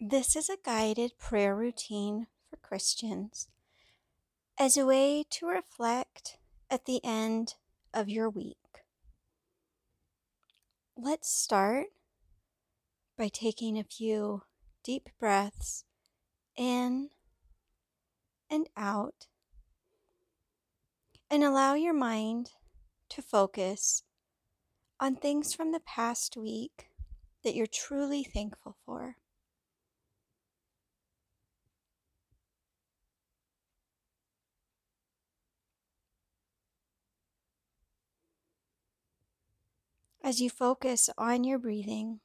This is a guided prayer routine for Christians as a way to reflect at the end of your week. Let's start by taking a few deep breaths in and out and allow your mind to focus on things from the past week that you're truly thankful for. As you focus on your breathing,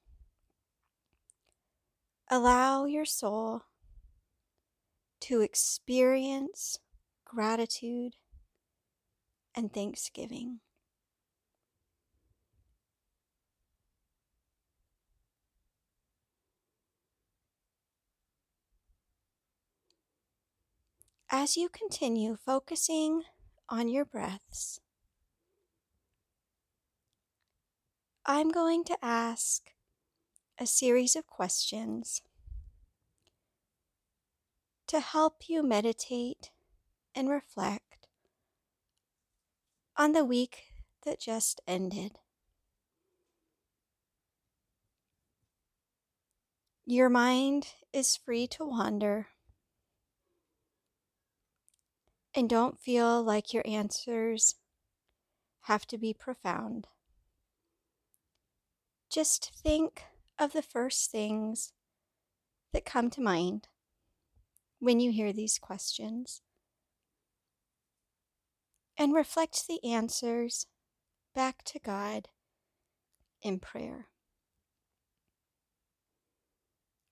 allow your soul to experience gratitude and thanksgiving. As you continue focusing on your breaths, I'm going to ask a series of questions to help you meditate and reflect on the week that just ended. Your mind is free to wander. And don't feel like your answers have to be profound. Just think of the first things that come to mind when you hear these questions and reflect the answers back to God in prayer.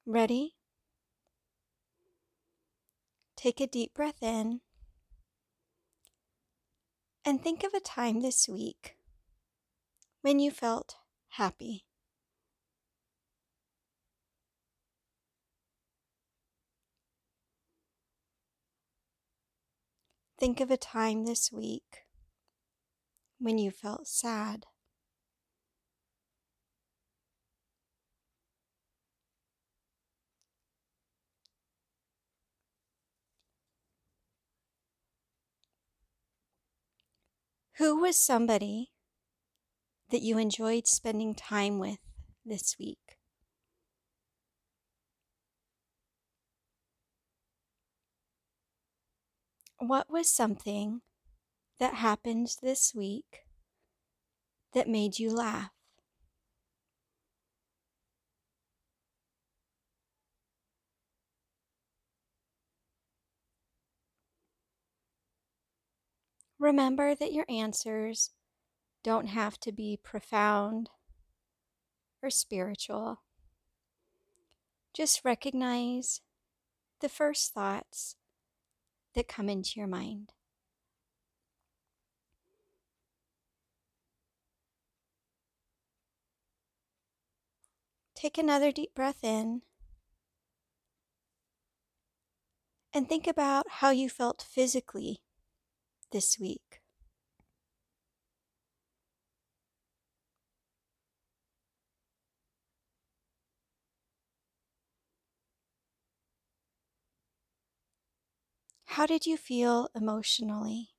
Ready? Take a deep breath in and think of a time this week when you felt happy. Think of a time this week when you felt sad. Who was somebody that you enjoyed spending time with this week? What was something that happened this week that made you laugh? Remember that your answers don't have to be profound or spiritual. Just recognize the first thoughts that come into your mind. Take another deep breath in and think about how you felt physically this week. How did you feel emotionally?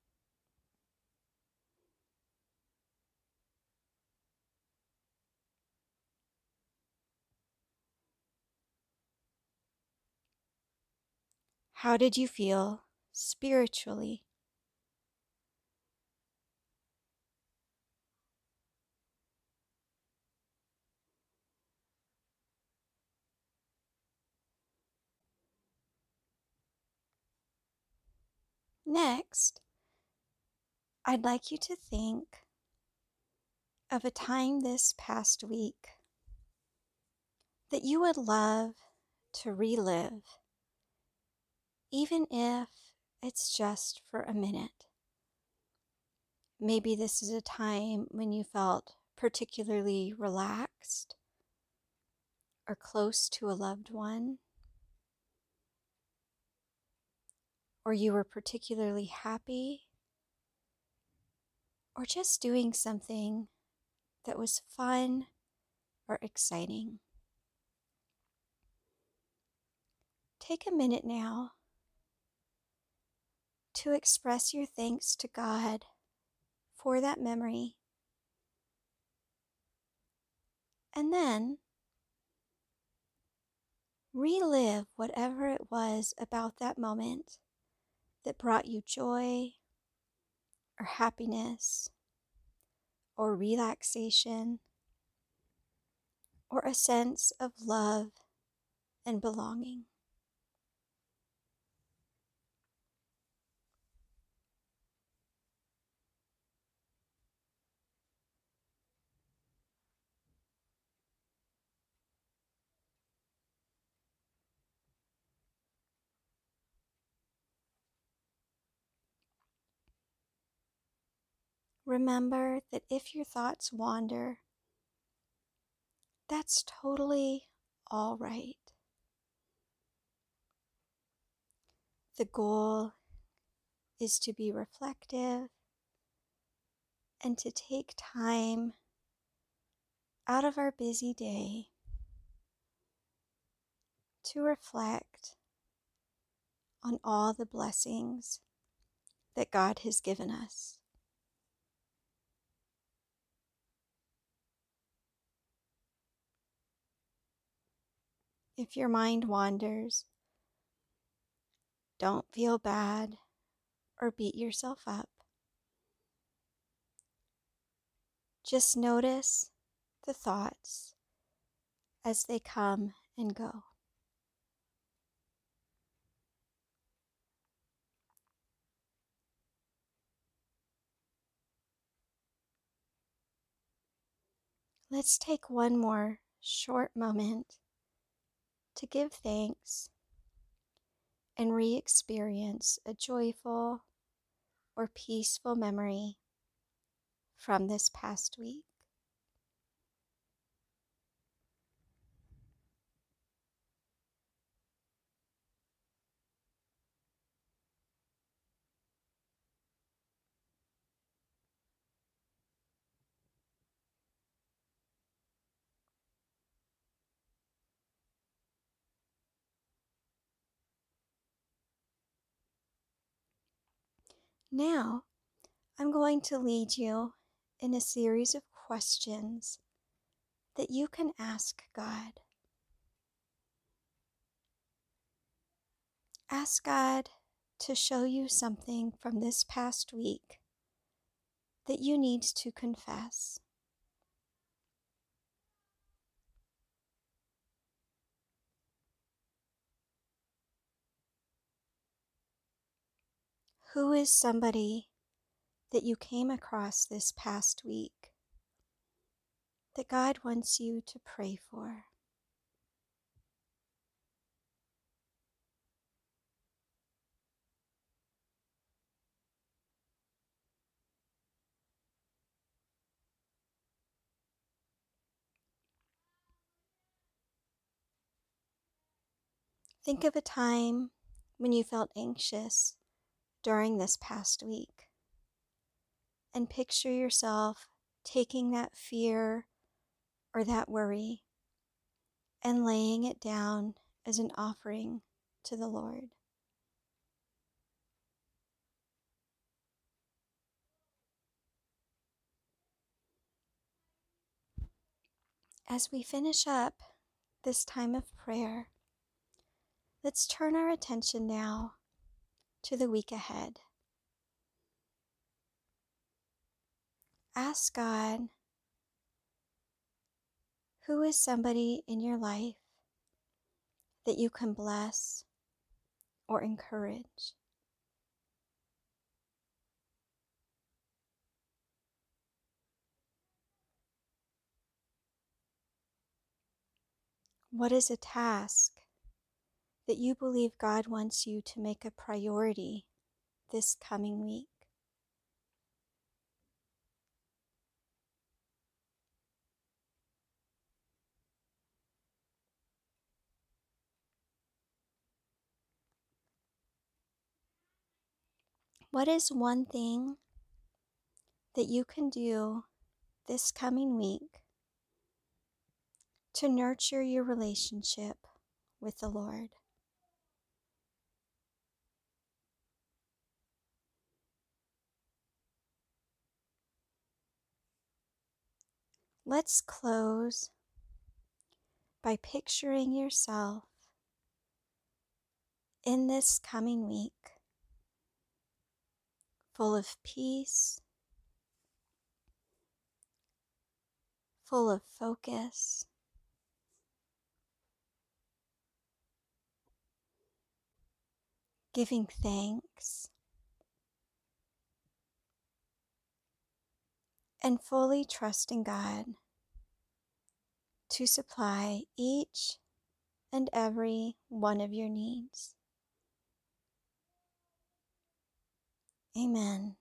How did you feel spiritually? Next, I'd like you to think of a time this past week that you would love to relive, even if it's just for a minute. Maybe this is a time when you felt particularly relaxed or close to a loved one. Or you were particularly happy, or just doing something that was fun or exciting. take a minute now to express your thanks to God for that memory. And then relive whatever it was about that moment that brought you joy or happiness or relaxation or a sense of love and belonging. Remember that if your thoughts wander, that's totally all right. The goal is to be reflective and to take time out of our busy day to reflect on all the blessings that God has given us. If your mind wanders. Don't feel bad or beat yourself up. Just notice the thoughts as they come and go. Let's take one more short moment to give thanks and re experience a joyful or peaceful memory from this past week. Now, I'm going to lead you in a series of questions that you can ask God. Ask God to show you something from this past week that you need to confess. Who is somebody that you came across this past week that God wants you to pray for? Think of a time when you felt anxious during this past week. And picture yourself taking that fear or that worry and laying it down as an offering to the Lord. As we finish up this time of prayer, let's turn our attention now to the week ahead. Ask God who is somebody in your life that you can bless or encourage. What is a task that you believe God wants you to make a priority this coming week. What is one thing that you can do this coming week to nurture your relationship with the Lord? Let's close by picturing yourself in this coming week full of peace, full of focus. Giving thanks and fully trust in God to supply each and every one of your needs. Amen.